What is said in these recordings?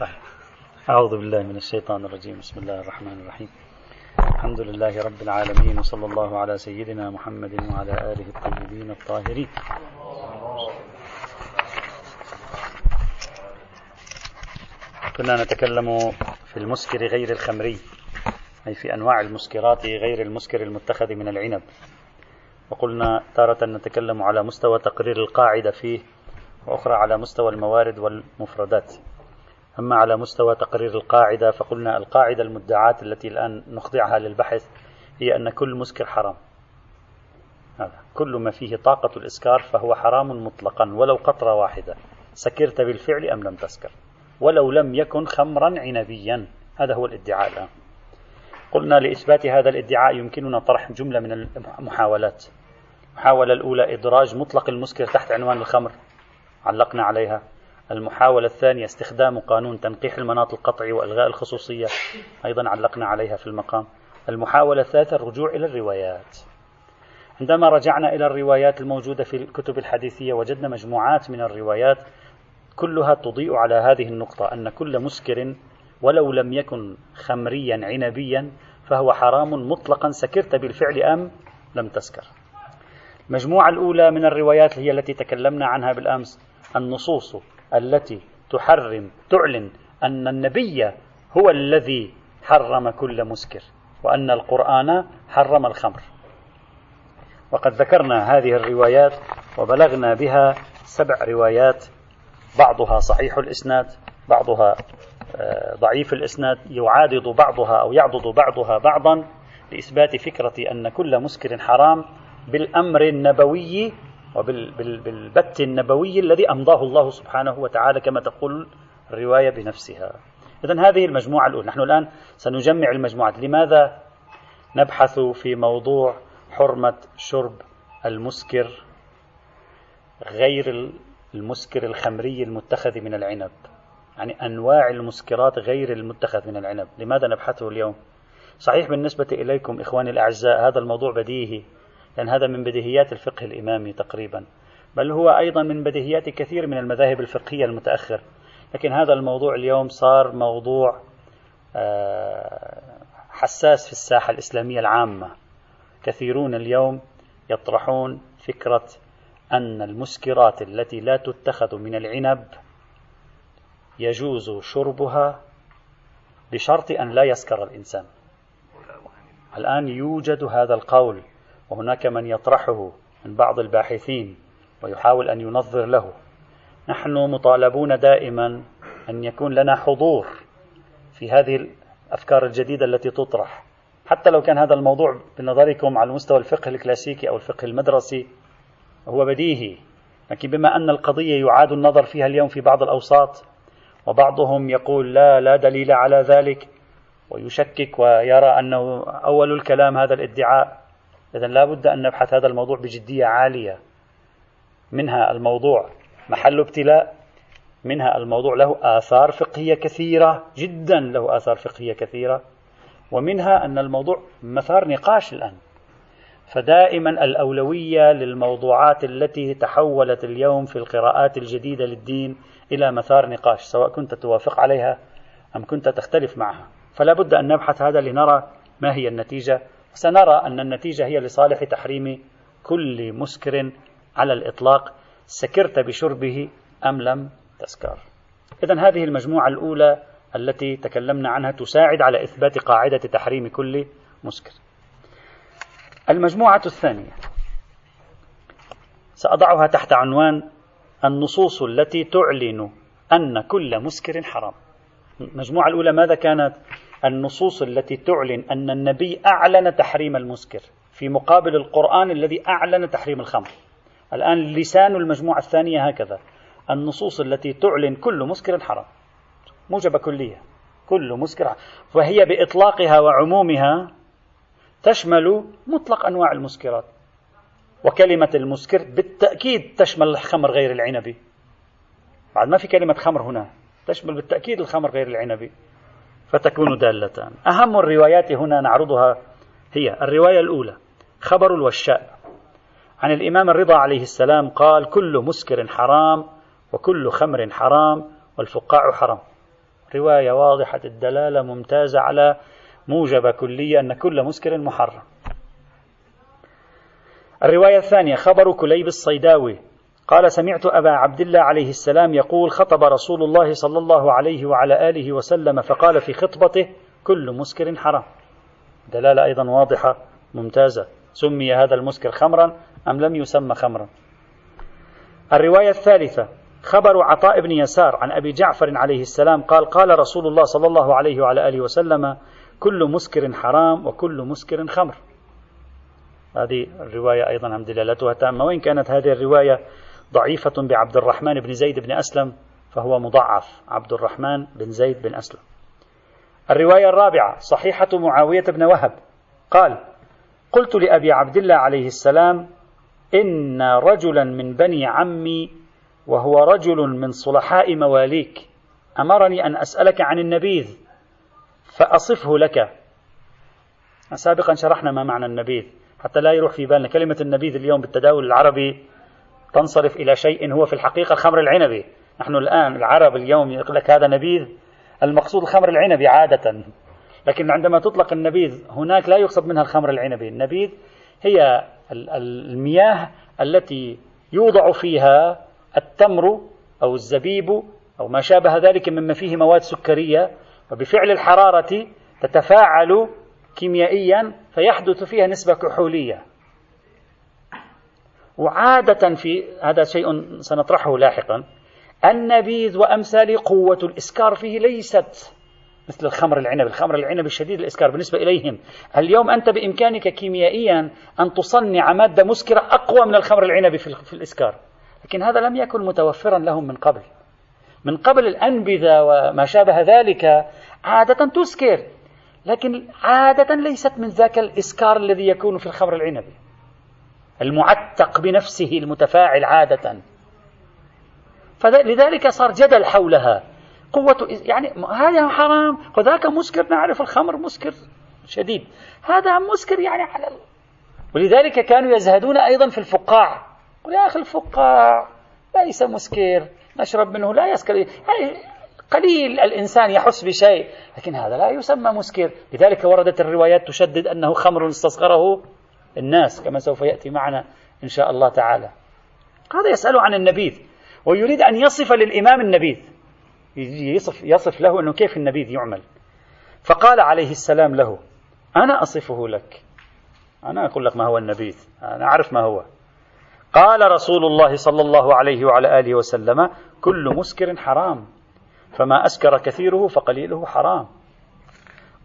صحيح أعوذ بالله من الشيطان الرجيم. بسم الله الرحمن الرحيم. الحمد لله رب العالمين وصلى الله على سيدنا محمد وعلى آله الطيبين الطاهرين. كنا نتكلم في المسكر غير الخمري أي في أنواع المسكرات غير المسكر المتخذ من العنب. وقلنا تارة نتكلم على مستوى تقرير القاعدة فيه وأخرى على مستوى الموارد والمفردات. أما على مستوى تقرير القاعدة فقلنا القاعدة المدعاة التي الآن نخضعها للبحث هي أن كل مسكر حرام. هذا كل ما فيه طاقة الإسكار فهو حرام مطلقا ولو قطرة واحدة. سكرت بالفعل أم لم تسكر؟ ولو لم يكن خمرا عنبيا. هذا هو الادعاء الآن. قلنا لإثبات هذا الادعاء يمكننا طرح جملة من المحاولات. المحاولة الأولى إدراج مطلق المسكر تحت عنوان الخمر. علقنا عليها. المحاولة الثانية استخدام قانون تنقيح المناط القطعي وإلغاء الخصوصية أيضا علقنا عليها في المقام. المحاولة الثالثة الرجوع إلى الروايات. عندما رجعنا إلى الروايات الموجودة في الكتب الحديثية وجدنا مجموعات من الروايات كلها تضيء على هذه النقطة أن كل مسكر ولو لم يكن خمريا عنبيا فهو حرام مطلقا سكرت بالفعل أم لم تسكر. المجموعة الأولى من الروايات هي التي تكلمنا عنها بالأمس النصوص. التي تحرم تعلن أن النبي هو الذي حرم كل مسكر وأن القرآن حرم الخمر. وقد ذكرنا هذه الروايات وبلغنا بها سبع روايات بعضها صحيح الإسناد بعضها آه، ضعيف الإسناد يعادض بعضها أو يعضد بعضها بعضا لإثبات فكرة أن كل مسكر حرام بالأمر النبوي وبالبت النبوي الذي أمضاه الله سبحانه وتعالى كما تقول الرواية بنفسها. إذا هذه المجموعة الأولى. نحن الآن سنجمع المجموعات. لماذا نبحث في موضوع حرمة شرب المسكر غير المسكر الخمري المتخذ من العنب؟ يعني أنواع المسكرات غير المتخذ من العنب. لماذا نبحثه اليوم؟ صحيح بالنسبة إليكم إخواني الأعزاء هذا الموضوع بديهي. لأن هذا من بديهيات الفقه الإمامي تقريبا. بل هو أيضا من بديهيات كثير من المذاهب الفقهية المتأخر. لكن هذا الموضوع اليوم صار موضوع آه، حساس في الساحة الإسلامية العامة. كثيرون اليوم يطرحون فكرة أن المسكرات التي لا تتخذ من العنب يجوز شربها بشرط أن لا يسكر الإنسان. الآن يوجد هذا القول. وهناك من يطرحه من بعض الباحثين ويحاول أن ينظر له. نحن مطالبون دائما أن يكون لنا حضور في هذه الأفكار الجديدة التي تطرح. حتى لو كان هذا الموضوع بنظركم على مستوى الفقه الكلاسيكي أو الفقه المدرسي هو بديهي. لكن بما أن القضية يعاد النظر فيها اليوم في بعض الأوساط وبعضهم يقول لا لا دليل على ذلك ويشكك ويرى أنه أول الكلام هذا الادعاء. إذا لا بد أن نبحث هذا الموضوع بجدية عالية. منها الموضوع محل ابتلاء منها الموضوع له آثار فقهية كثيرة جدا له آثار فقهية كثيرة ومنها أن الموضوع مثار نقاش الآن. فدائما الأولوية للموضوعات التي تحولت اليوم في القراءات الجديدة للدين إلى مثار نقاش سواء كنت توافق عليها أم كنت تختلف معها. فلا بد أن نبحث هذا لنرى ما هي النتيجة سنرى أن النتيجة هي لصالح تحريم كل مسكر على الإطلاق سكرت بشربه أم لم تسكر. إذا هذه المجموعة الأولى التي تكلمنا عنها تساعد على إثبات قاعدة تحريم كل مسكر. المجموعة الثانية سأضعها تحت عنوان النصوص التي تعلن أن كل مسكر حرام. المجموعة الأولى ماذا كانت؟ النصوص التي تعلن أن النبي أعلن تحريم المسكر في مقابل القرآن الذي أعلن تحريم الخمر. الآن لسان المجموعة الثانية هكذا. النصوص التي تعلن كل مسكر حرام. موجبة كلية. كل مسكر فهي بإطلاقها وعمومها تشمل مطلق أنواع المسكرات. وكلمة المسكر بالتأكيد تشمل الخمر غير العنبي بعد ما في كلمة خمر هنا تشمل بالتأكيد الخمر غير العنبي فتكون دالتان. أهم الروايات هنا نعرضها هي الرواية الأولى خبر الوشاء. عن الإمام الرضا عليه السلام قال كل مسكر حرام وكل خمر حرام والفقاع حرام. رواية واضحة الدلالة ممتازة على موجبة كلية أن كل مسكر محرم. الرواية الثانية خبر كليب الصيداوي. قال سمعت أبا عبد الله عليه السلام يقول خطب رسول الله صلى الله عليه وعلى آله وسلم فقال في خطبته كل مسكر حرام. دلالة أيضا واضحة ممتازة. سمي هذا المسكر خمرا أم لم يسمى خمرا؟ الرواية الثالثة خبر عطاء بن يسار عن أبي جعفر عليه السلام قال قال رسول الله صلى الله عليه وعلى آله وسلم كل مسكر حرام وكل مسكر خمر. هذه الرواية أيضا هم دلالتها تامة وإن كانت هذه الرواية ضعيفة بعبد الرحمن بن زيد بن أسلم فهو مضعف عبد الرحمن بن زيد بن أسلم. الرواية الرابعة صحيحة معاوية بن وهب قال قلت لأبي عبد الله عليه السلام إن رجلا من بني عمي وهو رجل من صلحاء مواليك أمرني أن أسألك عن النبيذ فأصفه لك. سابقا شرحنا ما معنى النبيذ حتى لا يروح في بالنا كلمة النبيذ اليوم بالتداول العربي تنصرف إلى شيء هو في الحقيقة الخمر العنبي. نحن الآن العرب اليوم يقول لك هذا نبيذ المقصود الخمر العنبي عادة. لكن عندما تطلق النبيذ هناك لا يقصد منها الخمر العنبي. النبيذ هي المياه التي يوضع فيها التمر أو الزبيب أو ما شابه ذلك مما فيه مواد سكرية. وبفعل الحرارة تتفاعل كيميائيا فيحدث فيها نسبة كحولية. وعادة في هذا شيء سنطرحه لاحقا النبيذ وأمثال قوة الإسكار فيه ليست مثل الخمر العنب. الخمر العنب الشديد الإسكار بالنسبة إليهم. اليوم أنت بإمكانك كيميائيا أن تصنع مادة مسكرة أقوى من الخمر العنب في الإسكار. لكن هذا لم يكن متوفرا لهم من قبل. من قبل الأنبذة وما شابه ذلك عادة تسكر لكن عادة ليست من ذاك الإسكار الذي يكون في الخمر العنبي المعتق بنفسه المتفاعل عادة. فلذلك صار جدل حولها. قوة يعني هذا حرام. وذاك مسكر نعرف الخمر مسكر شديد. هذا مسكر يعني على ولذلك كانوا يزهدون أيضا في الفقاع. قل يا أخي الفقاع ليس مسكر. نشرب منه لا يسكر. يعني قليل الإنسان يحس بشيء. لكن هذا لا يسمى مسكر. لذلك وردت الروايات تشدد أنه خمر استصغره الناس كما سوف يأتي معنا إن شاء الله تعالى. هذا يسأل عن النبيذ ويريد أن يصف للإمام النبيذ. يصف, يصف له أنه كيف النبيذ يعمل. فقال عليه السلام له أنا أصفه لك. أنا أقول لك ما هو النبيذ أنا أعرف ما هو. قال رسول الله صلى الله عليه وعلى آله وسلم كل مسكر حرام فما أسكر كثيره فقليله حرام.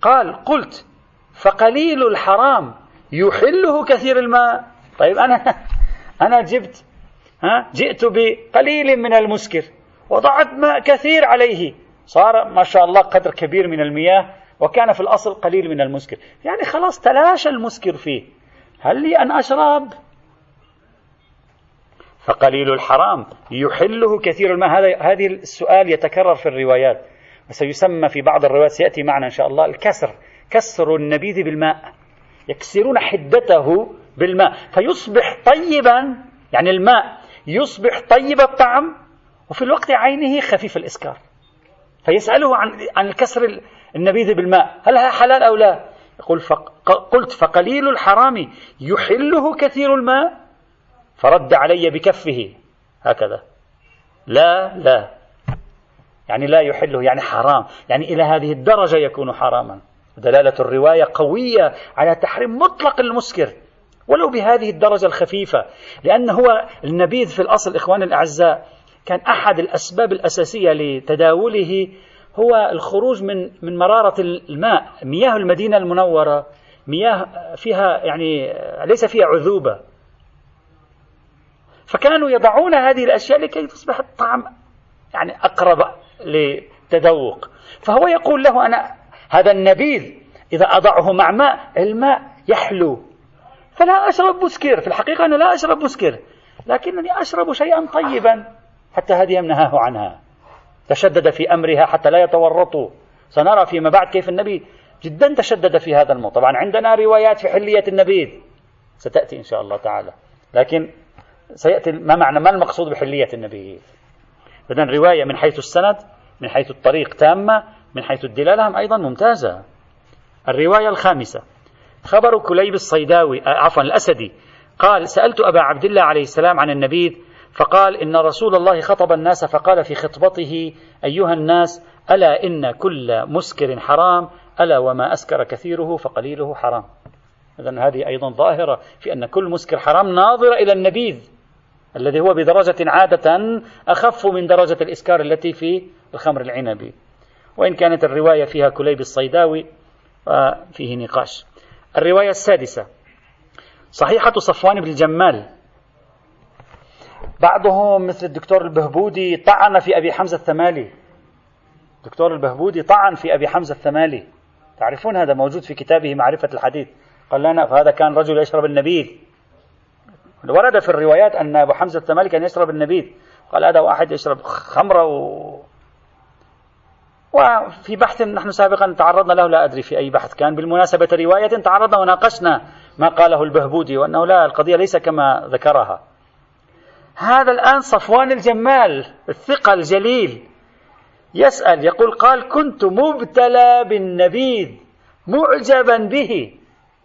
قال قلت فقليل الحرام يحله كثير الماء. طيب أنا أنا جبت ها جئت بقليل من المسكر وضعت ماء كثير عليه. صار ما شاء الله قدر كبير من المياه وكان في الأصل قليل من المسكر. يعني خلاص تلاشى المسكر فيه. هل لي أن أشرب؟ فقليل الحرام. يحله كثير الماء. هذا هذه السؤال يتكرر في الروايات. وسيسمى في بعض الروايات سيأتي معنا إن شاء الله الكسر كسر النبيذ بالماء. يكسرون حدته بالماء. فيصبح طيبا يعني الماء يصبح طيب الطعم وفي الوقت عينه خفيف الإسكار. فيسأله عن عن الكسر النبيذ بالماء. هل هذا حلال أو لا؟ يقول فق قلت فقليل الحرام يحله كثير الماء فرد علي بكفه. هكذا. لا لا. يعني لا يحله يعني حرام. يعني إلى هذه الدرجة يكون حراما. دلالة الرواية قوية على تحريم مطلق المسكر. ولو بهذه الدرجة الخفيفة لأن هو النبيذ في الأصل إخوان الأعزاء كان أحد الأسباب الأساسية لتداوله هو الخروج من من مرارة الماء مياه المدينة المنورة مياه فيها يعني ليس فيها عذوبة. فكانوا يضعون هذه الأشياء لكي تصبح الطعم يعني أقرب للتذوق فهو يقول له أنا هذا النبيذ. إذا أضعه مع ماء الماء يحلو. فلا أشرب مسكر في الحقيقة أنا لا أشرب مسكر لكنني أشرب شيئا طيبا. حتى هذه ينهاه عنها. تشدد في أمرها حتى لا يتورطوا سنرى فيما بعد كيف النبي جدا تشدد في هذا الموضوع. طبعا عندنا روايات في حلية النبيذ. ستأتي إن شاء الله تعالى. لكن سيأتي ما معنى ما المقصود بحلية النبيذ؟ إذا رواية من حيث السند من حيث الطريق تامة من حيث الدلالة هم أيضا ممتازة. الرواية الخامسة. خبر كليب الصيداوي آه، عفوا الأسدي. قال سألت أبا عبد الله عليه السلام عن النبيذ فقال إن رسول الله خطب الناس فقال في خطبته أيها الناس ألا إن كل مسكر حرام؟ ألا وما أسكر كثيره فقليله حرام. إذا هذه أيضا ظاهرة في أن كل مسكر حرام ناظرة إلى النبيذ الذي هو بدرجة عادة أخف من درجة الإسكار التي في الخمر العنبي. وإن كانت الرواية فيها كليب الصيداوي فيه نقاش. الرواية السادسة. صحيحة صفوان بن الجمال. بعضهم مثل الدكتور البهبودي طعن في أبي حمزة الثمالي. الدكتور البهبودي طعن في أبي حمزة الثمالي. تعرفون هذا موجود في كتابه معرفة الحديث. قال لنا فهذا كان رجل يشرب النبيذ. ورد في الروايات أن أبو حمزة الثمالي كان يشرب النبيذ. قال هذا واحد يشرب خمرة و... وفي بحث نحن سابقا تعرضنا له لا أدري في أي بحث كان. بالمناسبة رواية تعرضنا وناقشنا ما قاله البهبودي وأنه لا القضية ليس كما ذكرها. هذا الآن صفوان الجمال الثقة الجليل يسأل يقول قال كنت مبتلى بالنبيذ معجبا به.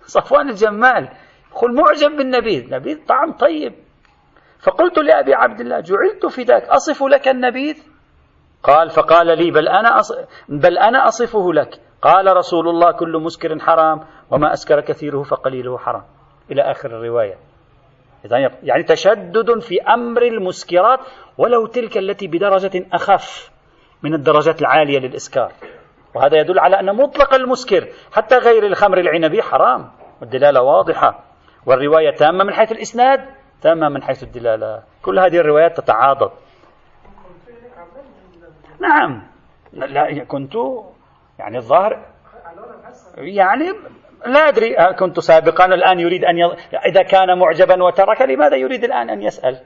صفوان الجمال يقول معجب بالنبيذ. نبيذ طعم طيب. فقلت لأبي عبد الله جعلت فداك أصف لك النبيذ؟ قال فقال لي بل أنا. بل أنا أصفه لك. قال رسول الله كل مسكر حرام وما أسكر كثيره فقليله حرام. إلى آخر الرواية. يعني تشدد في أمر المسكرات ولو تلك التي بدرجة أخف من الدرجات العالية للإسكار. وهذا يدل على أن مطلق المسكر حتى غير الخمر العنبي حرام. والدلالة واضحة. والرواية تامة من حيث الإسناد تامة من حيث الدلالة. كل هذه الروايات تتعاضد. نعم. لا كنت يعني الظاهر يعني لا أدري كنت سابقا الآن يريد أن ي... إذا كان معجبا وترك لماذا يريد الآن أن يسأل؟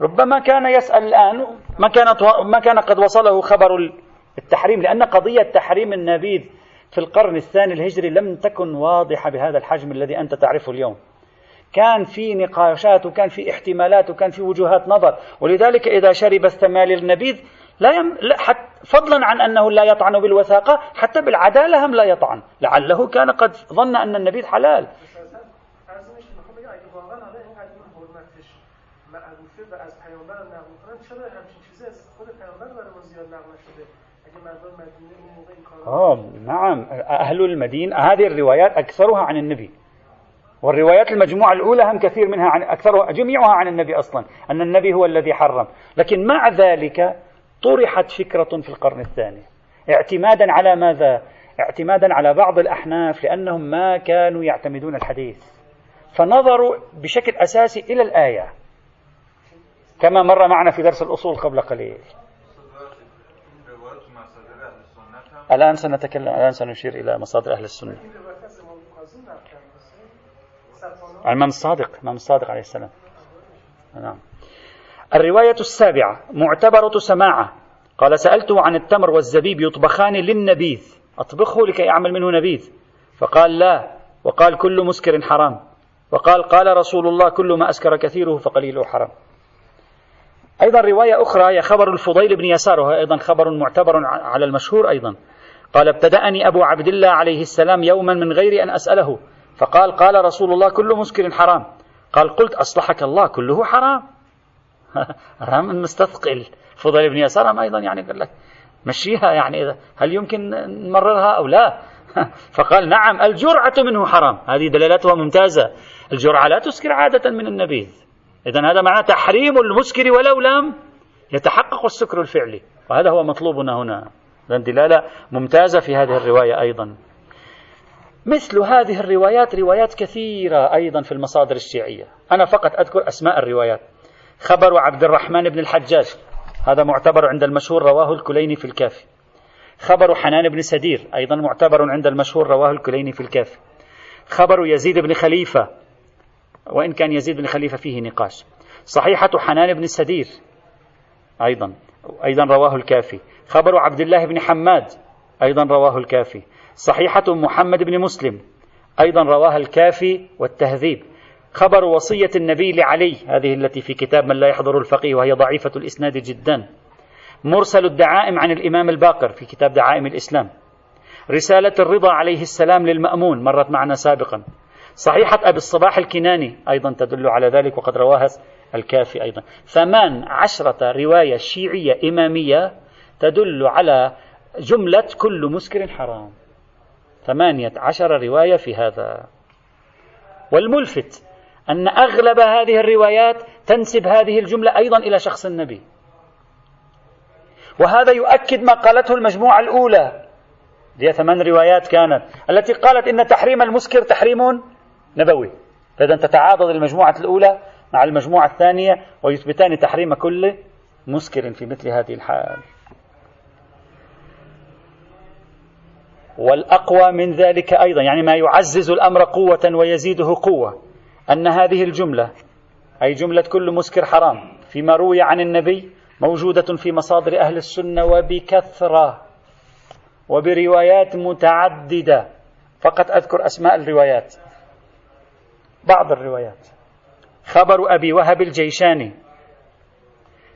ربما كان يسأل الآن ما كانت ما كان قد وصله خبر التحريم لأن قضية تحريم النبيذ في القرن الثاني الهجري لم تكن واضحة بهذا الحجم الذي أنت تعرفه اليوم. كان في نقاشات وكان في احتمالات وكان في وجهات نظر. ولذلك إذا شرب الثمالي النبيذ لا, يم... لا حت... فضلا عن أنه لا يطعن بالوثاقة حتى بالعدالة هم لا يطعن. لعله كان قد ظن أن النبيذ حلال. آه نعم. أهل المدينة هذه الروايات أكثرها عن النبي. والروايات المجموعة الأولى هم كثير منها عن أكثرها جميعها عن النبي أصلا أن النبي هو الذي حرم. لكن مع ذلك طرحت فكرة في القرن الثاني. اعتمادا على ماذا؟ اعتمادا على بعض الأحناف لأنهم ما كانوا يعتمدون الحديث. فنظروا بشكل أساسي إلى الآية. كما مر معنا في درس الأصول قبل قليل. الآن سنتكلم الآن سنشير إلى مصادر أهل السنة. الإمام الصادق الإمام الصادق عليه السلام. نعم. الرواية السابعة معتبرة سماعة. قال سألته عن التمر والزبيب يطبخان للنبيذ. أطبخه لكي أعمل منه نبيذ. فقال لا. وقال كل مسكر حرام. وقال قال رسول الله كل ما أسكر كثيره فقليله حرام. أيضا رواية أخرى هي خبر الفضيل بن يسار وهو أيضا خبر معتبر على المشهور أيضا. قال ابتدأني أبو عبد الله عليه السلام يوما من غير أن أسأله. فقال قال رسول الله كل مسكر حرام. قال قلت أصلحك الله كله حرام. حرام مستثقل. فضيل بن يسار أيضا يعني قال لك مشيها يعني إذا هل يمكن نمررها أو لا؟ فقال نعم الجرعة منه حرام. هذه دلالتها ممتازة. الجرعة لا تسكر عادة من النبيذ. إذا هذا معناه تحريم المسكر ولو لم يتحقق السكر الفعلي. وهذا هو مطلوبنا هنا. دلالة ممتازة في هذه الرواية أيضا. مثل هذه الروايات روايات كثيرة أيضا في المصادر الشيعية. أنا فقط أذكر أسماء الروايات. خبر عبد الرحمن بن الحجاج. هذا معتبر عند المشهور رواه الكليني في الكافي. خبر حنان بن سدير أيضا معتبر عند المشهور رواه الكليني في الكافي. خبر يزيد بن خليفة وإن كان يزيد بن خليفة فيه نقاش. صحيحة حنان بن سدير أيضا أيضا رواه الكافي. خبر عبد الله بن حماد أيضا رواه الكافي. صحيحة محمد بن مسلم أيضا رواها الكافي والتهذيب. خبر وصية النبي لعلي هذه التي في كتاب من لا يحضر الفقيه وهي ضعيفة الإسناد جدا. مرسل الدعائم عن الإمام الباقر في كتاب دعائم الإسلام. رسالة الرضا عليه السلام للمأمون مرت معنا سابقا. صحيحة أبي الصباح الكناني أيضا تدل على ذلك وقد رواها الكافي أيضا. ثمان عشرة رواية شيعية إمامية تدل على جملة كل مسكر حرام. ثمانية عشر رواية في هذا. والملفت أن أغلب هذه الروايات تنسب هذه الجملة أيضا إلى شخص النبي. وهذا يؤكد ما قالته المجموعة الأولى. هي ثمان روايات كانت التي قالت إن تحريم المسكر تحريم نبوي. فإذا تتعاضد المجموعة الأولى مع المجموعة الثانية ويثبتان تحريم كل مسكر في مثل هذه الحال. والأقوى من ذلك أيضا يعني ما يعزز الأمر قوة ويزيده قوة. أن هذه الجملة أي جملة كل مسكر حرام فيما روي عن النبي موجودة في مصادر أهل السنة وبكثرة وبروايات متعددة. فقط أذكر أسماء الروايات. بعض الروايات. خبر أبي وهب الجيشاني.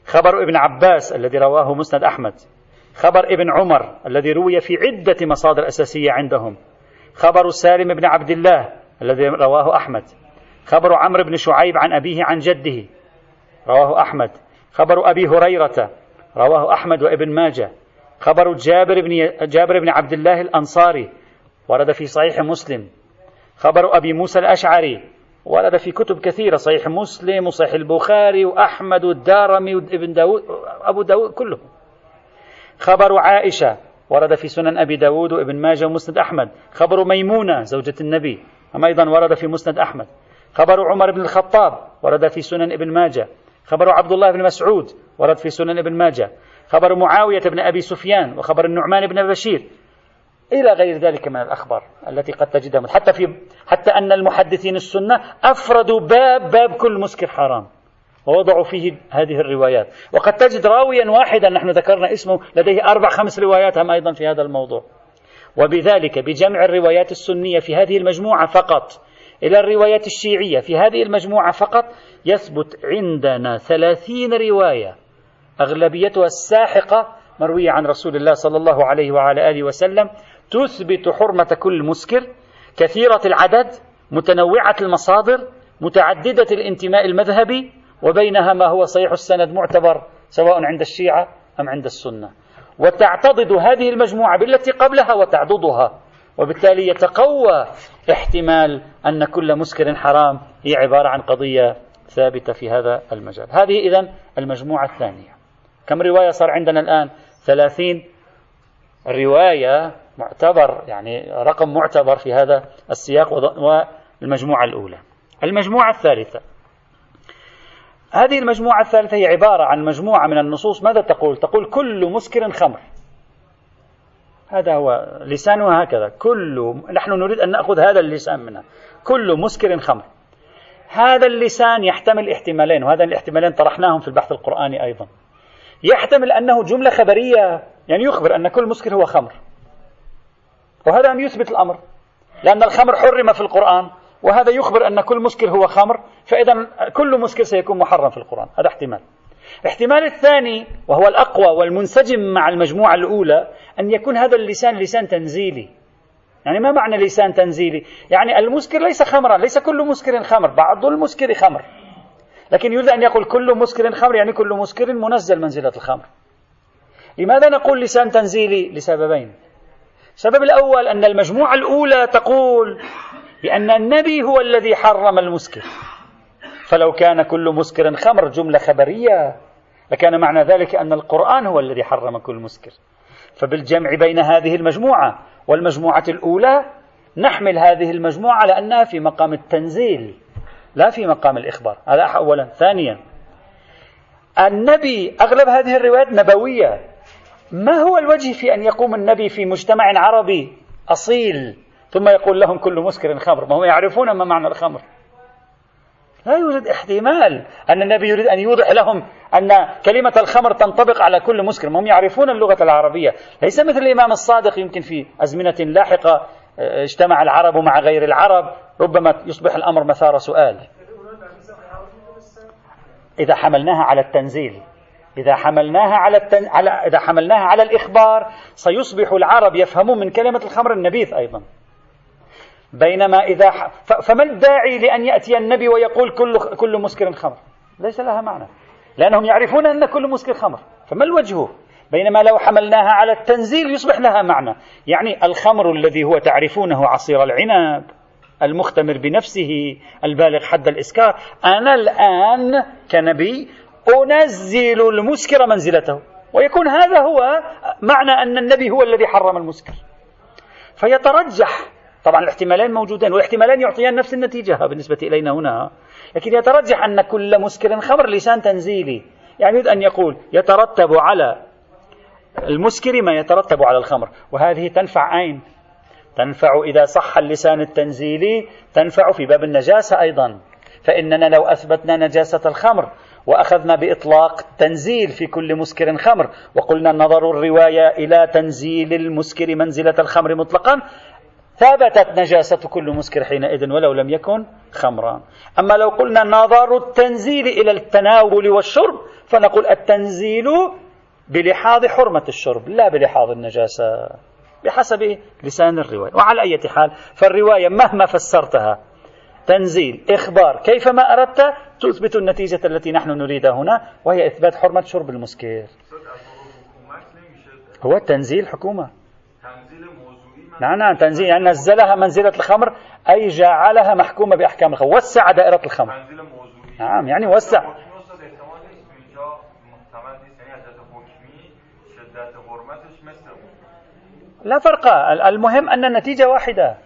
خبر ابن عباس الذي رواه مسند أحمد. خبر ابن عمر الذي روي في عدة مصادر أساسية عندهم. خبر سالم بن عبد الله الذي رواه أحمد. خبر عمرو بن شعيب عن أبيه عن جده. رواه أحمد. خبر أبي هريرة. رواه أحمد وابن ماجه. خبر جابر بن جابر بن عبد الله الأنصاري. ورد في صحيح مسلم. خبر أبي موسى الأشعري. ورد في كتب كثيرة. صحيح مسلم وصحيح البخاري وأحمد والدارمي وابن داود أبو داود كلهم. خبر عائشة. ورد في سنن أبي داود وابن ماجه ومسند أحمد. خبر ميمونة زوجة النبي. أما أيضا ورد في مسند أحمد. خبر عمر بن الخطاب ورد في سنن ابن ماجه. خبر عبد الله بن مسعود ورد في سنن ابن ماجه. خبر معاوية بن أبي سفيان وخبر النعمان بن بشير. إلى غير ذلك من الأخبار التي قد تجدها. حتى في حتى أن المحدثين السنة أفردوا باب باب كل مسكر حرام. ووضعوا فيه هذه الروايات. وقد تجد راويا واحدا نحن ذكرنا اسمه لديه أربع خمس روايات هم أيضا في هذا الموضوع. وبذلك بجمع الروايات السنية في هذه المجموعة فقط إلى الروايات الشيعية. في هذه المجموعة فقط يثبت عندنا ثلاثين رواية أغلبيتها الساحقة مروية عن رسول الله صلى الله عليه وعلى آله وسلم تثبت حرمة كل مسكر كثيرة العدد متنوعة المصادر متعددة الانتماء المذهبي وبينها ما هو صحيح السند معتبر سواء عند الشيعة أم عند السنة. وتعتضد هذه المجموعة بالتي قبلها وتعضدها وبالتالي يتقوى احتمال أن كل مسكر حرام هي عبارة عن قضية ثابتة في هذا المجال. هذه إذن المجموعة الثانية. كم رواية صار عندنا الآن؟ ثلاثين رواية معتبر يعني رقم معتبر في هذا السياق والمجموعة الأولى. المجموعة الثالثة. هذه المجموعة الثالثة هي عبارة عن مجموعة من النصوص. ماذا تقول؟ تقول كل مسكر خمر. هذا هو لسانها هكذا. كل نحن نريد أن نأخذ هذا اللسان منها. كل مسكر خمر. هذا اللسان يحتمل احتمالين وهذا الاحتمالين طرحناهم في البحث القرآني أيضا. يحتمل أنه جملة خبرية يعني يخبر أن كل مسكر هو خمر. وهذا أن يثبت الأمر لأن الخمر حرم في القرآن وهذا يخبر أن كل مسكر هو خمر فإذا كل مسكر سيكون محرم في القرآن. هذا احتمال. الاحتمال الثاني وهو الأقوى والمنسجم مع المجموعة الأولى أن يكون هذا اللسان لسان تنزيلي. يعني ما معنى لسان تنزيلي؟ يعني المسكر ليس خمرا ليس كل مسكر خمر بعض المسكر خمر. لكن يريد أن يقول كل مسكر خمر يعني كل مسكر منزل منزلة الخمر. لماذا نقول لسان تنزيلي؟ لسببين. السبب الأول أن المجموعة الأولى تقول بأن النبي هو الذي حرم المسكر. فلو كان كل مسكر خمر جملة خبرية. لكان معنى ذلك أن القرآن هو الذي حرم كل مسكر. فبالجمع بين هذه المجموعة والمجموعة الأولى نحمل هذه المجموعة على أنها في مقام التنزيل لا في مقام الإخبار. هذا أولا. ثانيا النبي أغلب هذه الروايات نبوية. ما هو الوجه في أن يقوم النبي في مجتمع عربي أصيل ثم يقول لهم كل مسكر خمر؟ ما هم يعرفون ما معنى الخمر. لا يوجد احتمال أن النبي يريد أن يوضح لهم أن كلمة الخمر تنطبق على كل مسكر هم يعرفون اللغة العربية. ليس مثل الإمام الصادق يمكن في أزمنة لاحقة آه، اجتمع العرب مع غير العرب ربما يصبح الأمر مثار سؤال. إذا حملناها على التنزيل إذا حملناها على, التن... على إذا حملناها على الإخبار سيصبح العرب يفهمون من كلمة الخمر النبيذ أيضا. بينما إذا ح... فما الداعي لأن يأتي النبي ويقول كل كل مسكر خمر؟ ليس لها معنى. لأنهم يعرفون أن كل مسكر خمر. فما الوجه؟ بينما لو حملناها على التنزيل يصبح لها معنى. يعني الخمر الذي هو تعرفونه عصير العنب المختمر بنفسه البالغ حد الإسكار أنا الآن كنبي أنزل المسكر منزلته. ويكون هذا هو معنى أن النبي هو الذي حرم المسكر. فيترجح طبعا الاحتمالين موجودين والاحتمالين يعطيان نفس النتيجة بالنسبة إلينا هنا. لكن يترجح أن كل مسكر خمر لسان تنزيلي. يعني يريد أن يقول يترتب على المسكر ما يترتب على الخمر وهذه تنفع أين؟ تنفع إذا صح اللسان التنزيلي تنفع في باب النجاسة أيضا. فإننا لو أثبتنا نجاسة الخمر وأخذنا بإطلاق تنزيل في كل مسكر خمر وقلنا نظر الرواية إلى تنزيل المسكر منزلة الخمر مطلقا ثبتت نجاسة كل مسكر حينئذ ولو لم يكن خمرا. أما لو قلنا نظر التنزيل إلى التناول والشرب فنقول التنزيل بلحاظ حرمة الشرب لا بلحاظ النجاسة. بحسب لسان الرواية. وعلى أي حال فالرواية مهما فسرتها تنزيل إخبار كيفما أردت تثبت النتيجة التي نحن نريدها هنا وهي إثبات حرمة شرب المسكر. هو تنزيل حكومة. نعم نعم تنزيل يعني نزلها منزلة الخمر أي جعلها محكومة بأحكام الخمر وسع دائرة الخمر. نعم يعني وسع. لا فرق. المهم أن النتيجة واحدة.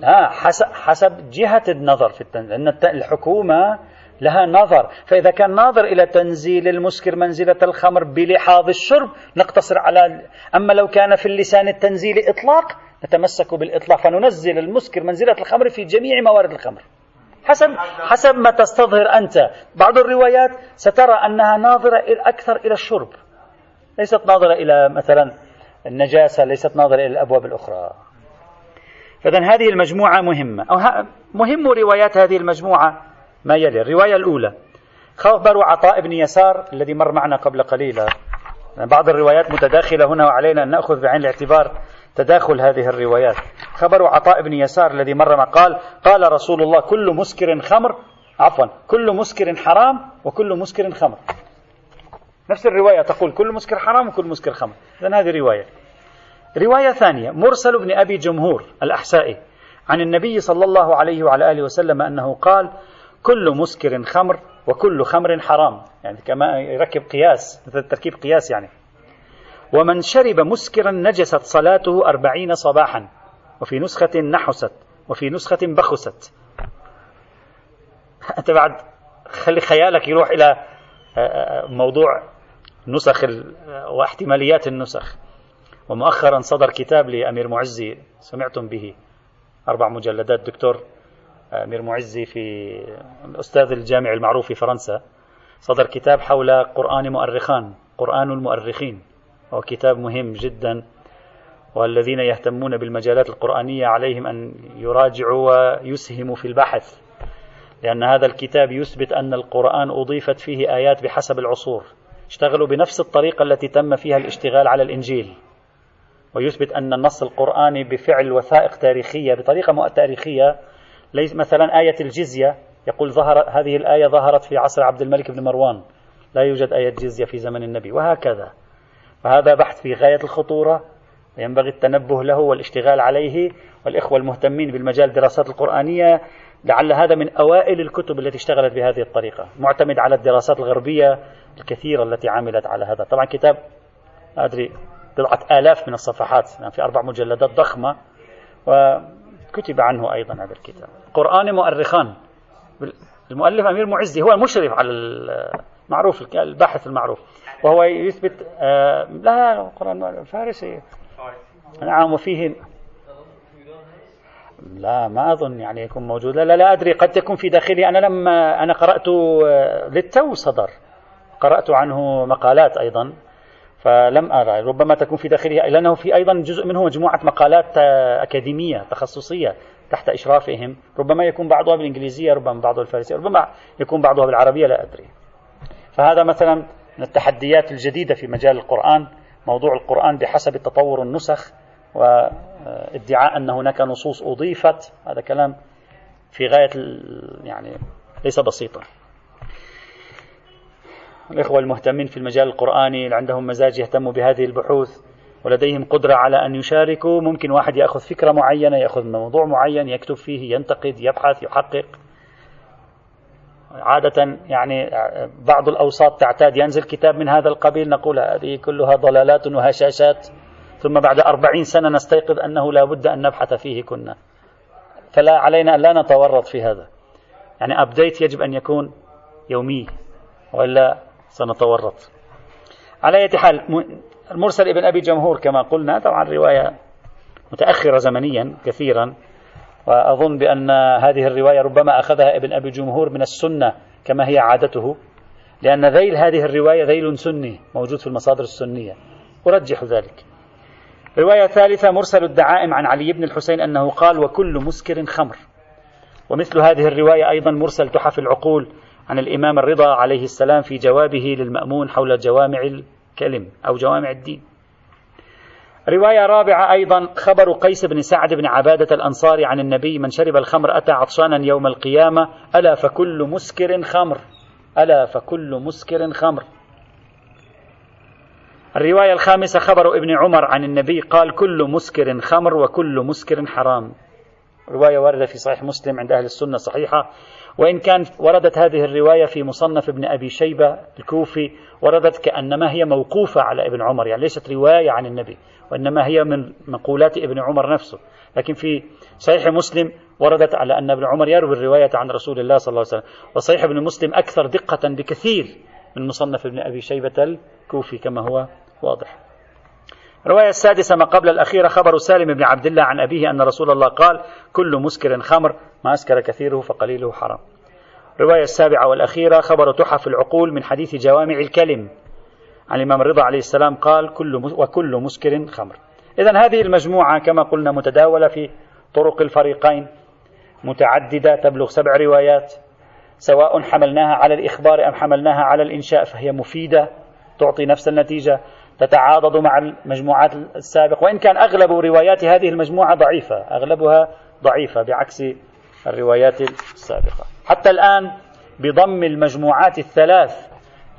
لا حسب, حسب جهة النظر في التنزيل الحكومة لها نظر. فإذا كان ناظر إلى تنزيل المسكر منزلة الخمر بلحاظ الشرب نقتصر على أما لو كان في اللسان التنزيل إطلاق نتمسك بالإطلاق. فننزل المسكر منزلة الخمر في جميع موارد الخمر. حسب حسب ما تستظهر أنت. بعض الروايات سترى أنها ناظرة أكثر إلى الشرب. ليست ناظرة إلى مثلا النجاسة ليست ناظرة إلى الأبواب الأخرى. فإذا هذه المجموعة مهمة. أو مهم روايات هذه المجموعة. ما يلي. الرواية الأولى. خبر عطاء بن يسار الذي مر معنا قبل قليل بعض الروايات متداخلة هنا وعلينا أن نأخذ بعين الاعتبار تداخل هذه الروايات. خبر عطاء بن يسار الذي مر ما قال قال رسول الله كل مسكر خمر عفوا كل مسكر حرام وكل مسكر خمر. نفس الرواية تقول كل مسكر حرام وكل مسكر خمر. إذن هذه رواية. رواية ثانية مرسل بن أبي جمهور الأحسائي عن النبي صلى الله عليه وعلى آله وسلم أنه قال كل مسكر خمر وكل خمر حرام. يعني كما يركب قياس مثل تركيب قياس يعني. ومن شرب مسكرا نجست صلاته أربعين صباحا. وفي نسخة نحست وفي نسخة بخست. أنت بعد خلي خيالك يروح إلى آه، آه، موضوع نسخ واحتماليات النسخ. ومؤخرا صدر كتاب لأمير معزي سمعتم به. أربع مجلدات. دكتور أمير معزي في الأستاذ الجامع المعروف في فرنسا صدر كتاب حول قرآن مؤرخان قرآن المؤرخين. هو كتاب مهم جدا والذين يهتمون بالمجالات القرآنية عليهم أن يراجعوا ويسهموا في البحث لأن هذا الكتاب يثبت أن القرآن أضيفت فيه آيات بحسب العصور. اشتغلوا بنفس الطريقة التي تم فيها الاشتغال على الإنجيل. ويثبت أن النص القرآني بفعل وثائق تاريخية بطريقة تاريخية ليس مثلا آية الجزية يقول ظهر هذه الآية ظهرت في عصر عبد الملك بن مروان. لا يوجد آية جزية في زمن النبي وهكذا. فهذا بحث في غاية الخطورة وينبغي التنبه له والاشتغال عليه. والإخوة المهتمين بالمجال الدراسات القرآنية لعل هذا من أوائل الكتب التي اشتغلت بهذه الطريقة. معتمد على الدراسات الغربية الكثيرة التي عملت على هذا. طبعا كتاب أدري بضعة آلاف من الصفحات يعني في أربع مجلدات ضخمة. وكتب عنه أيضا هذا الكتاب. قرآن مؤرخان. المؤلف أمير معزي هو المشرف على المعروف الباحث المعروف. وهو يثبت آه لا قرآن فارسي. نعم وفيه لا ما أظن يعني يكون موجود. لا, لا لا أدري. قد تكون في داخلي. أنا لما أنا قرأت آه، للتو صدر. قرأت عنه مقالات أيضا. فلم أرى. ربما تكون في داخله لأنه في أيضا جزء منه مجموعة مقالات آه، أكاديمية تخصصية تحت إشرافهم. ربما يكون بعضها بالإنجليزية ربما بعضها بالفارسية ربما يكون بعضها بالعربية لا أدري. فهذا مثلا من التحديات الجديدة في مجال القرآن موضوع القرآن بحسب تطور النسخ وادعاء أن هناك نصوص أضيفت. هذا كلام في غاية يعني ليس بسيطا. الإخوة المهتمين في المجال القرآني اللي عندهم مزاج يهتموا بهذه البحوث ولديهم قدرة على أن يشاركوا ممكن واحد يأخذ فكرة معينة يأخذ موضوع معين يكتب فيه ينتقد يبحث يحقق. عادة يعني بعض الأوساط تعتاد ينزل كتاب من هذا القبيل نقول هذه كلها ضلالات وهشاشات ثم بعد أربعين سنة نستيقظ أنه لا بد أن نبحث فيه كنا. فلا علينا أن لا نتورط في هذا. يعني أبديت يجب أن يكون يومي وإلا سنتورط. على أي حال المرسل ابن أبي جمهور كما قلنا طبعا رواية متأخرة زمنيا كثيرا وأظن بأن هذه الرواية ربما أخذها ابن أبي جمهور من السنة كما هي عادته لأن ذيل هذه الرواية ذيل سني موجود في المصادر السنية. أرجح ذلك. رواية ثالثة مرسل الدعائم عن علي بن الحسين أنه قال وكل مسكر خمر. ومثل هذه الرواية أيضا مرسل تحف العقول عن الإمام الرضا عليه السلام في جوابه للمأمون حول جوامع الكلم أو جوامع الدين. رواية رابعة أيضا خبر قيس بن سعد بن عبادة الأنصاري عن النبي من شرب الخمر أتى عطشانا يوم القيامة ألا فكل مسكر خمر. ألا فكل مسكر خمر. الرواية الخامسة خبر ابن عمر عن النبي قال كل مسكر خمر وكل مسكر حرام. رواية واردة في صحيح مسلم عند أهل السنة صحيحة. وإن كان وردت هذه الرواية في مصنف ابن أبي شيبة الكوفي وردت كأنما هي موقوفة على ابن عمر يعني ليست رواية عن النبي وإنما هي من مقولات ابن عمر نفسه. لكن في صحيح مسلم وردت على أن ابن عمر يروي الرواية عن رسول الله صلى الله عليه وسلم. وصحيح ابن مسلم أكثر دقة بكثير من مصنف ابن أبي شيبة الكوفي كما هو واضح. الرواية السادسة ما قبل الأخيرة خبر سالم بن عبد الله عن أبيه أن رسول الله قال كل مسكر خمر ما أسكر كثيره فقليله حرام. الرواية السابعة والأخيرة خبر تحف العقول من حديث جوامع الكلم. عن الإمام الرضا عليه السلام قال كل وكل مسكر خمر. إذا هذه المجموعة كما قلنا متداولة في طرق الفريقين. متعددة تبلغ سبع روايات. سواء حملناها على الإخبار أم حملناها على الإنشاء فهي مفيدة تعطي نفس النتيجة. تتعاضد مع المجموعات السابقة. وإن كان أغلب روايات هذه المجموعة ضعيفة أغلبها ضعيفة بعكس الروايات السابقة. حتى الآن بضم المجموعات الثلاث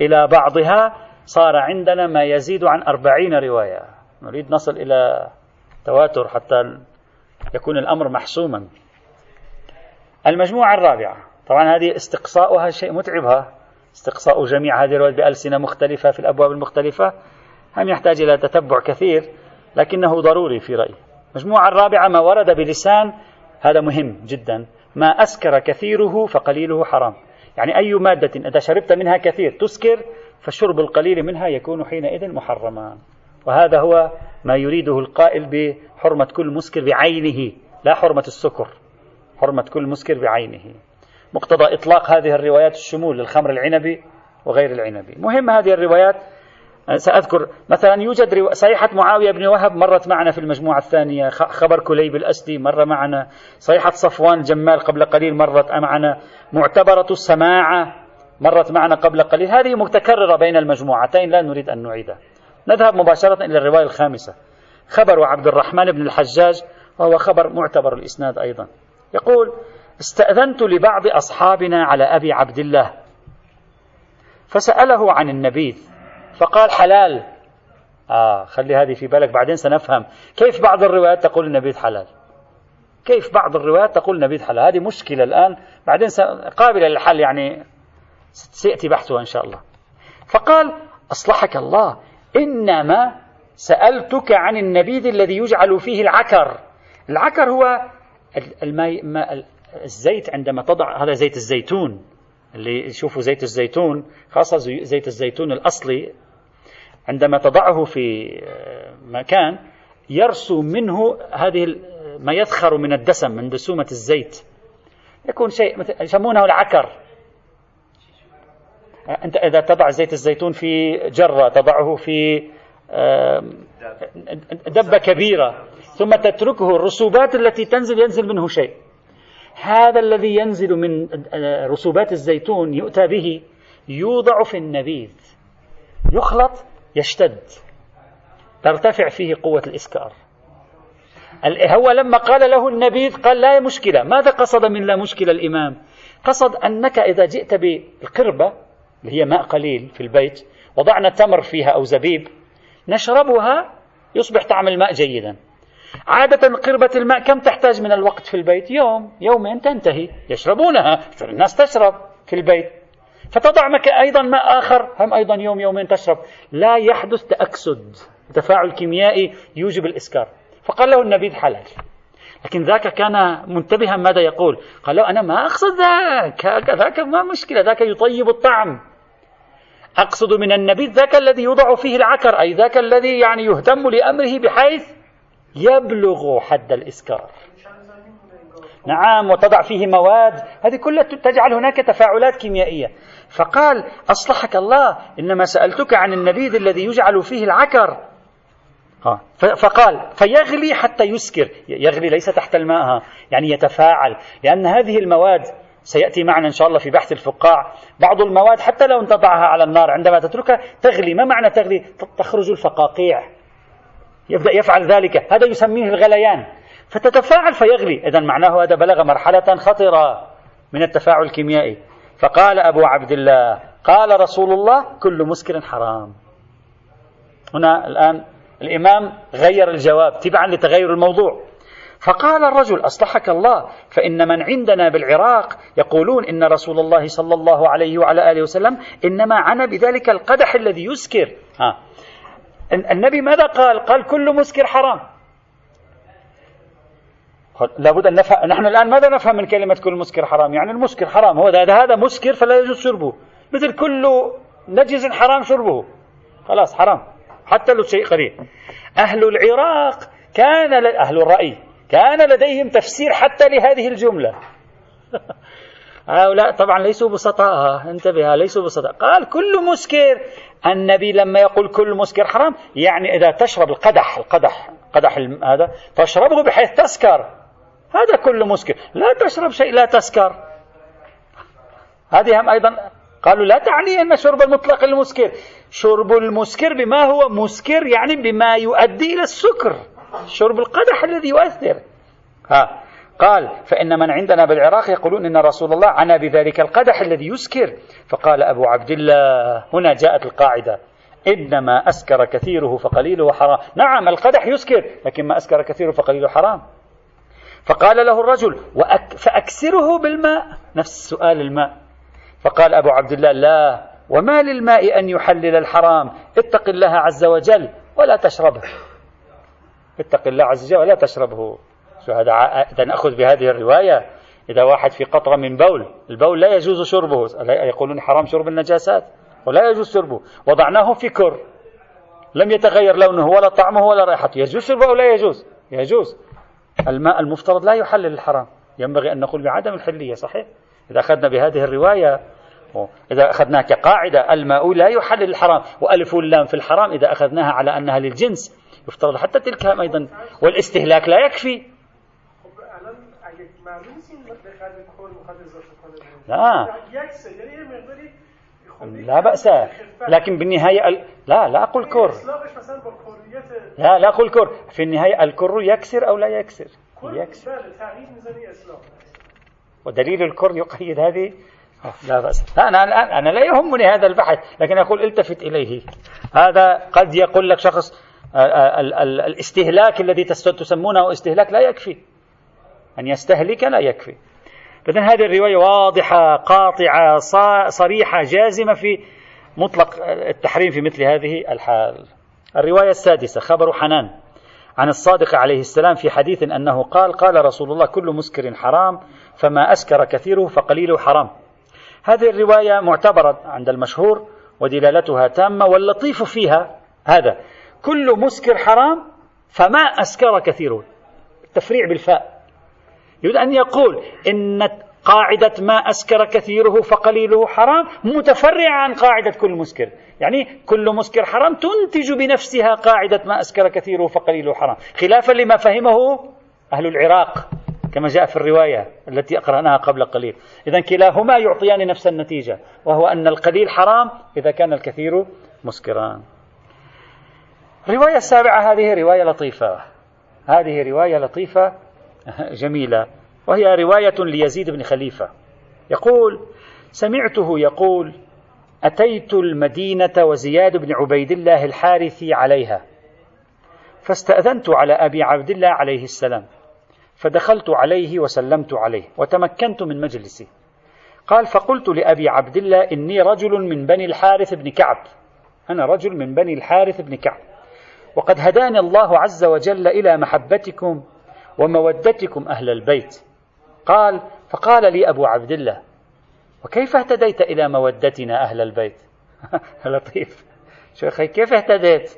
إلى بعضها صار عندنا ما يزيد عن أربعين رواية. نريد نصل إلى تواتر حتى يكون الأمر محسوما. المجموعة الرابعة. طبعا هذه استقصاؤها شيء متعبها. استقصاء جميع هذه الروايات بألسنة مختلفة في الأبواب المختلفة. هم يحتاج إلى تتبع كثير لكنه ضروري في رأيي. المجموعة الرابعة ما ورد بلسان هذا مهم جدا. ما أسكر كثيره فقليله حرام. يعني أي مادة إذا شربت منها كثير تسكر فالشرب القليل منها يكون حينئذ محرما. وهذا هو ما يريده القائل بحرمة كل مسكر بعينه لا حرمة السكر حرمة كل مسكر بعينه. مقتضى إطلاق هذه الروايات الشمول للخمر العنبي وغير العنبي. مهم هذه الروايات سأذكر مثلا يوجد صيحة معاوية بن وهب مرت معنا في المجموعة الثانية خبر كليب الأسدي مر معنا. صيحة صفوان جمال قبل قليل مرت معنا. معتبرة السماعة مرت معنا قبل قليل. هذه متكررة بين المجموعتين لا نريد أن نعيدها. نذهب مباشرة إلى الرواية الخامسة. خبر عبد الرحمن بن الحجاج وهو خبر معتبر الإسناد أيضا. يقول استأذنت لبعض أصحابنا على أبي عبد الله فسأله عن النبيذ فقال حلال. آه خلي هذه في بالك بعدين سنفهم. كيف بعض الروايات تقول النبيذ حلال؟ كيف بعض الروايات تقول النبيذ حلال؟ هذه مشكلة الآن. بعدين قابلة للحل يعني سيأتي بحثها إن شاء الله. فقال أصلحك الله إنما سألتك عن النبيذ الذي يجعل فيه العكر. العكر هو الماء الزيت عندما تضع هذا زيت الزيتون. اللي يشوفوا زيت الزيتون خاصة زيت الزيتون الأصلي عندما تضعه في آه، مكان يرسو منه هذه ما يذخر من الدسم من دسومة الزيت. يكون شيء يسمونه العكر. أنت إذا تضع زيت الزيتون في جرة تضعه في دبة كبيرة ثم تتركه الرسوبات التي تنزل ينزل منه شيء. هذا الذي ينزل من رسوبات الزيتون يؤتى به يوضع في النبيذ. يخلط يشتد ترتفع فيه قوة الإسكار. هو لما قال له النبيذ قال لا مشكلة. ماذا قصد من لا مشكلة الإمام؟ قصد أنك إذا جئت بالقربة اللي هي ماء قليل في البيت وضعنا تمر فيها أو زبيب نشربها يصبح طعم الماء جيدا. عادة قربة الماء كم تحتاج من الوقت في البيت؟ يوم. يومين تنتهي. يشربونها. الناس تشرب في البيت. فتضع مك أيضا ماء آخر هم أيضا يوم يومين تشرب. لا يحدث تأكسد. تفاعل كيميائي يوجب الإسكار. فقال له النبيذ حلال. لكن ذاك كان منتبها ماذا يقول؟ قال له أنا ما أقصد ذاك ذاك ما مشكلة ذاك يطيب الطعم. أقصد من النبيذ ذاك الذي يوضع فيه العكر أي ذاك الذي يعني يهتم لأمره بحيث يبلغ حد الإسكار. نعم وتضع فيه مواد. هذه كلها تجعل هناك تفاعلات كيميائية. فقال أصلحك الله إنما سألتك عن النبيذ الذي يجعل فيه العكر. فقال فيغلي حتى يسكر. يغلي ليس تحت الماء يعني يتفاعل. لأن هذه المواد سيأتي معنا إن شاء الله في بحث الفقاع بعض المواد حتى لو تضعها على النار عندما تتركها تغلي. ما معنى تغلي؟ تخرج الفقاقيع. يبدأ يفعل ذلك. هذا يسميه الغليان. فتتفاعل فيغلي. إذا معناه هذا بلغ مرحلة خطرة من التفاعل الكيميائي. فقال أبو عبد الله قال رسول الله كل مسكر حرام. هنا الآن الإمام غير الجواب تبعا لتغير الموضوع. فقال الرجل أصلحك الله فإن من عندنا بالعراق يقولون إن رسول الله صلى الله عليه وعلى آله وسلم إنما عنا بذلك القدح الذي يسكر. ها. النبي ماذا قال؟ قال كل مسكر حرام. لابد أن نفهم نحن الآن ماذا نفهم من كلمة كل مسكر حرام؟ يعني المسكر حرام هو هذا مسكر فلا يجوز شربه. مثل كل نجز حرام شربه. خلاص حرام. حتى لو شيء قليل أهل العراق كان أهل الرأي كان لديهم تفسير حتى لهذه الجملة. هؤلاء طبعا ليسوا بسطاء. انتبه ليسوا بسطاء. قال كل مسكر النبي لما يقول كل مسكر حرام يعني إذا تشرب القدح القدح قدح هذا تشربه بحيث تسكر. هذا كل مسكر لا تشرب شيء لا تسكر. هذه هم أيضا قالوا لا تعني أن شرب المطلق المسكر. شرب المسكر بما هو مسكر يعني بما يؤدي إلى السكر. شرب القدح الذي يؤثر. ها قال فإن من عندنا بالعراق يقولون إن رسول الله عنا بذلك القدح الذي يسكر. فقال أبو عبد الله هنا جاءت القاعدة. إنما أسكر كثيره فقليله حرام نعم القدح يسكر لكن ما أسكر كثيره فقليله حرام فقال له الرجل وأك فأكسره بالماء. نفس سؤال الماء. فقال أبو عبد الله لا وما للماء أن يحلل الحرام؟ اتق الله عز وجل ولا تشربه. اتق الله عز وجل ولا تشربه. شو هذا إذا نأخذ بهذه الرواية. إذا واحد في قطرة من بول البول لا يجوز شربه. يقولون حرام شرب النجاسات ولا يجوز شربه. وضعناه في كر. لم يتغير لونه ولا طعمه ولا رائحته يجوز شربه أو لا يجوز؟ يجوز. الماء المفترض لا يحلل الحرام. ينبغي أن نقول بعدم الحلية صحيح؟ إذا أخذنا بهذه الرواية إذا أخذناها كقاعدة الماء لا يحلل الحرام وألف اللام في الحرام إذا أخذناها على أنها للجنس. يفترض حتى تلك أيضا. والاستهلاك لا يكفي. لا. لا بأس. لكن بالنهاية لا لا أقول كر لا لا أقول كر. في النهاية الكر يكسر أو لا يكسر؟ يكسر. ودليل الكر يقيد هذه؟ لا بأس. لا أنا الآن أنا لا يهمني هذا البحث لكن أقول التفت إليه. هذا قد يقول لك شخص الاستهلاك الذي تسمونه استهلاك لا يكفي. أن يستهلك لا يكفي. إذن هذه الرواية واضحة قاطعة صريحة جازمة في مطلق التحريم في مثل هذه الحال. الرواية السادسة خبر حنان. عن الصادق عليه السلام في حديث أنه قال قال رسول الله كل مسكر حرام فما أسكر كثيره فقليله حرام. هذه الرواية معتبرة عند المشهور ودلالتها تامة واللطيف فيها هذا كل مسكر حرام فما أسكر كثيره. التفريع بالفاء. يريد أن يقول إن قاعدة ما أسكر كثيره فقليله حرام متفرعة عن قاعدة كل مسكر. يعني كل مسكر حرام تنتج بنفسها قاعدة ما أسكر كثيره فقليله حرام. خلافا لما فهمه أهل العراق كما جاء في الرواية التي أقرأناها قبل قليل. إذا كلاهما يعطيان نفس النتيجة وهو أن القليل حرام إذا كان الكثير مسكرا. الرواية السابعة هذه رواية لطيفة. هذه رواية لطيفة جميلة. وهي رواية ليزيد بن خليفة. يقول سمعته يقول أتيت المدينة وزياد بن عبيد الله الحارثي عليها فاستأذنت على أبي عبد الله عليه السلام فدخلت عليه وسلمت عليه وتمكنت من مجلسه. قال فقلت لأبي عبد الله إني رجل من بني الحارث بن كعب. أنا رجل من بني الحارث بن كعب. وقد هداني الله عز وجل إلى محبتكم ومودتكم أهل البيت. قال فقال لي أبو عبد الله وكيف اهتديت إلى مودتنا أهل البيت؟ لطيف. شيخي كيف اهتديت؟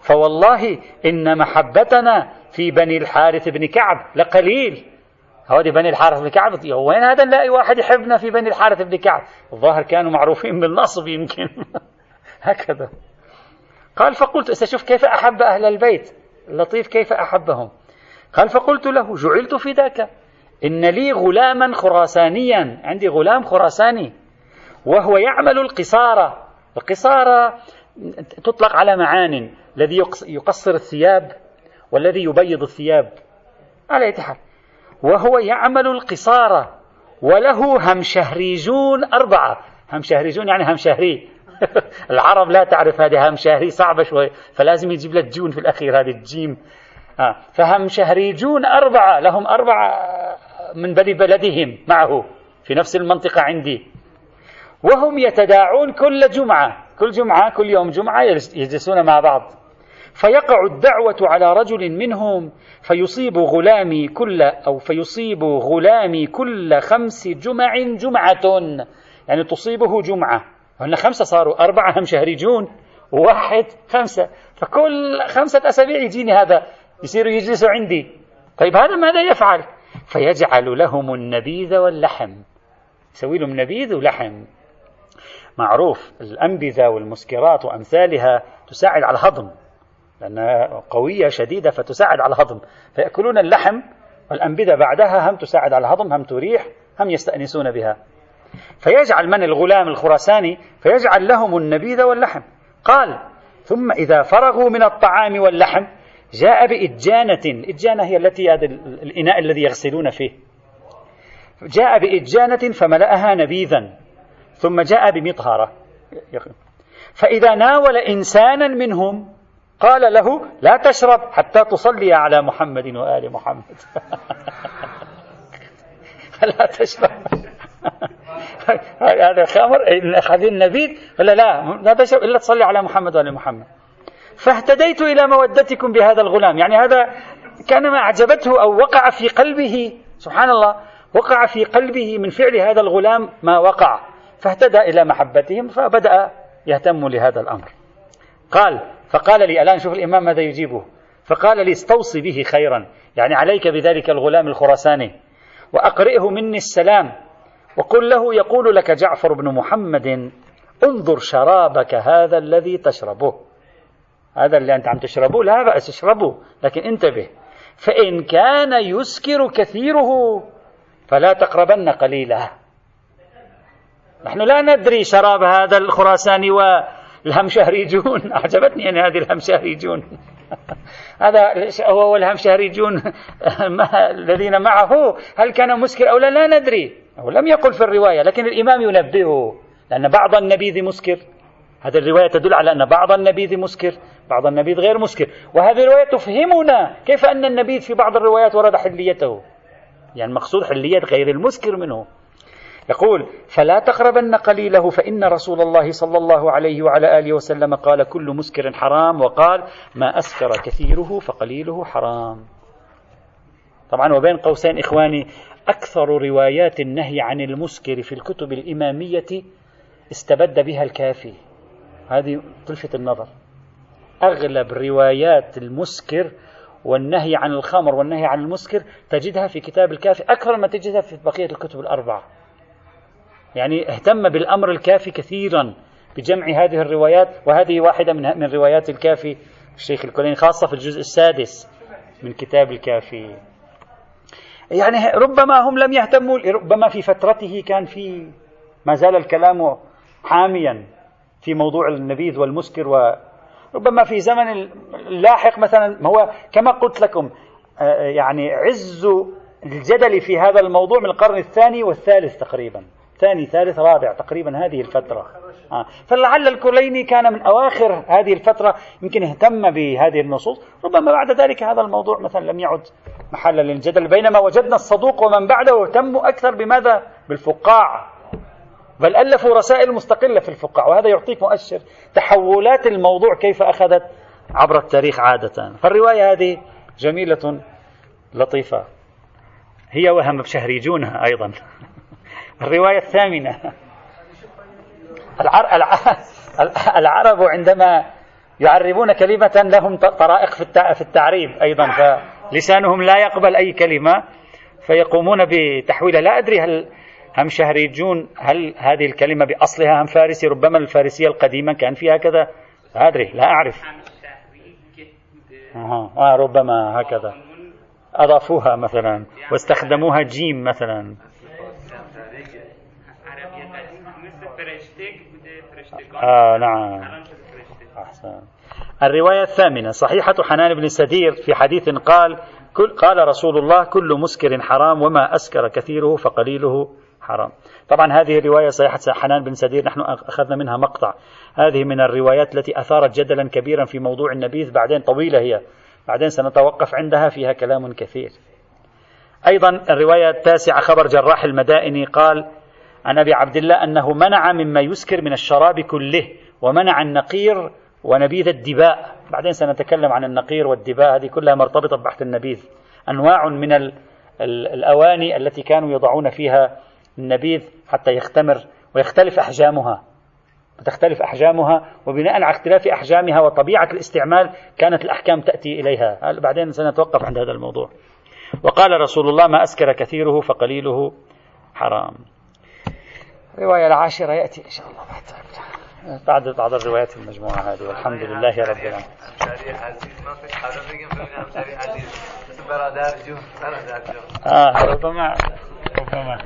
فوالله إن محبتنا في بني الحارث بن كعب لقليل. هذه بني الحارث بن كعب؟ وين هذا نلاقي واحد يحبنا في بني الحارث بن كعب؟ الظاهر كانوا معروفين بالنصب يمكن. هكذا. قال فقلت شوف كيف أحب أهل البيت؟ لطيف كيف أحبهم؟ قال فقلت له جعلت فداك. إن لي غلاما خراسانيا. عندي غلام خراساني. وهو يعمل القصارى القصارى تطلق على معان. الذي يقصر الثياب والذي يبيض الثياب. على حال. وهو يعمل القصارى وله همشهريجون أربعة. همشهريجون يعني همشهري. العرب لا تعرف هذه همشهري صعبة شوي. فلازم يجيب لك جون في الأخير هذه الجيم. آه. فهمشهريجون أربعة. لهم أربعة من بني بلدهم معه. في نفس المنطقة عندي. وهم يتداعون كل جمعة. كل جمعة كل يوم جمعة يجلسون مع بعض. فيقع الدعوة على رجل منهم فيصيب غلامي كل أو فيصيب غلامي كل خمس جمع جمعة. يعني تصيبه جمعة. هن خمسة صاروا أربعة هم شهريجون. واحد خمسة. فكل خمسة أسابيع يجيني هذا. يصيروا يجلسوا عندي. طيب هذا ماذا يفعل؟ فيجعل لهم النبيذ واللحم. يسوي لهم نبيذ ولحم. معروف الأنبذة والمسكرات وأمثالها تساعد على الهضم. لأنها قوية شديدة فتساعد على الهضم. فيأكلون اللحم والأنبذة بعدها هم تساعد على الهضم هم تريح هم يستأنسون بها. فيجعل من الغلام الخراساني؟ فيجعل لهم النبيذ واللحم. قال ثم إذا فرغوا من الطعام واللحم جاء بإجانة. إجانة هي التي الإناء الذي يغسلون فيه. جاء بإجانة فملأها نبيذا ثم جاء بمطهرة. فإذا ناول إنسانا منهم قال له لا تشرب حتى تصلي على محمد وآل محمد. لا تشرب. هذا خمر هذه النبيذ ولا لا لا تشرب إلا تصلي على محمد وآل محمد. فاهتديت إلى مودتكم بهذا الغلام. يعني هذا كان ما أعجبته أو وقع في قلبه سبحان الله وقع في قلبه من فعل هذا الغلام ما وقع. فاهتدى إلى محبتهم فبدأ يهتم لهذا الأمر. قال فقال لي الآن شوف الإمام ماذا يجيبه. فقال لي استوصي به خيرا. يعني عليك بذلك الغلام الخراساني. وأقرئه مني السلام. وقل له يقول لك جعفر بن محمد انظر شرابك هذا الذي تشربه. هذا اللي أنت عم تشربه لا بأس اشربه لكن انتبه. فإن كان يسكر كثيره فلا تقربن قليله نحن لا ندري شراب هذا الخراساني والهمشهريجون أعجبتني أن هذه الهمشهريجون هذا هو والهمشهريجون الذين معه هل كان مسكر أو لا لا ندري. هو لم يقل في الرواية لكن الإمام ينبهه لأن بعض النبيذ مسكر. هذه الرواية تدل على أن بعض النبيذ مسكر. بعض النبيذ غير مسكر وهذه الرواية تفهمنا كيف أن النبيذ في بعض الروايات ورد حليته. يعني مقصود حلية غير المسكر منه. يقول فلا تقربن قليله فإن رسول الله صلى الله عليه وعلى آله وسلم قال كل مسكر حرام. وقال ما أسكر كثيره فقليله حرام. طبعا وبين قوسين إخواني أكثر روايات النهي عن المسكر في الكتب الإمامية استبد بها الكافي. هذه تلفت النظر. أغلب روايات المسكر والنهي عن الخمر والنهي عن المسكر تجدها في كتاب الكافي أكثر ما تجدها في بقية الكتب الأربعة. يعني اهتم بالأمر الكافي كثيرا بجمع هذه الروايات وهذه واحدة من, من روايات الكافي الشيخ الكليني خاصة في الجزء السادس من كتاب الكافي. يعني ربما هم لم يهتموا ربما في فترته كان في ما زال الكلام حاميا في موضوع النبيذ والمسكر وربما في زمن لاحق مثلا هو كما قلت لكم آه، يعني عز الجدل في هذا الموضوع من القرن الثاني والثالث تقريبا. ثاني ثالث رابع تقريبا هذه الفترة. آه. فلعل الكليني كان من أواخر هذه الفترة يمكن اهتم بهذه النصوص. ربما بعد ذلك هذا الموضوع مثلا لم يعد محلا للجدل. بينما وجدنا الصدوق ومن بعده اهتموا أكثر بماذا؟ بالفقاع. بل ألفوا رسائل مستقلة في الفقاع وهذا يعطيك مؤشر. تحولات الموضوع كيف أخذت عبر التاريخ عادة. فالرواية هذه جميلة لطيفة. هي وهم بشهريجونها أيضا. الرواية الثامنة. العرب عندما يعربون كلمة لهم طرائق في التعريب أيضا. فلسانهم لا يقبل أي كلمة فيقومون بتحويلها. لا أدري هل هم شهريجون هل هذه الكلمة بأصلها هم فارسي؟ ربما الفارسية القديمة كان فيها كذا. أدري لا أعرف. آه, آه ربما هكذا. أضافوها مثلا. واستخدموها جيم مثلا. آه نعم. أحسن. الرواية الثامنة صحيحة حنان بن سدير في حديث قال كل قال رسول الله كل مسكر حرام وما أسكر كثيره فقليله. حرام. طبعا هذه الرواية صحيحة حنان بن سدير نحن أخذنا منها مقطع. هذه من الروايات التي أثارت جدلا كبيرا في موضوع النبيذ بعدين طويلة هي. بعدين سنتوقف عندها فيها كلام كثير. أيضا الرواية التاسعة خبر جراح المدائني قال عن أبي عبد الله أنه منع مما يسكر من الشراب كله ومنع النقير ونبيذ الدباء. بعدين سنتكلم عن النقير والدباء هذه كلها مرتبطة ببحث النبيذ. أنواع من الأواني التي كانوا يضعون فيها النبيذ حتى يختمر ويختلف أحجامها. وتختلف أحجامها وبناء على اختلاف أحجامها وطبيعة الاستعمال كانت الأحكام تأتي إليها. بعدين سنتوقف عند هذا الموضوع. وقال رسول الله ما أسكر كثيره فقليله حرام. الرواية العاشرة يأتي إن شاء الله بعد بعد بعض الروايات المجموعة هذه. والحمد لله رب العالمين. آه ربما ربما.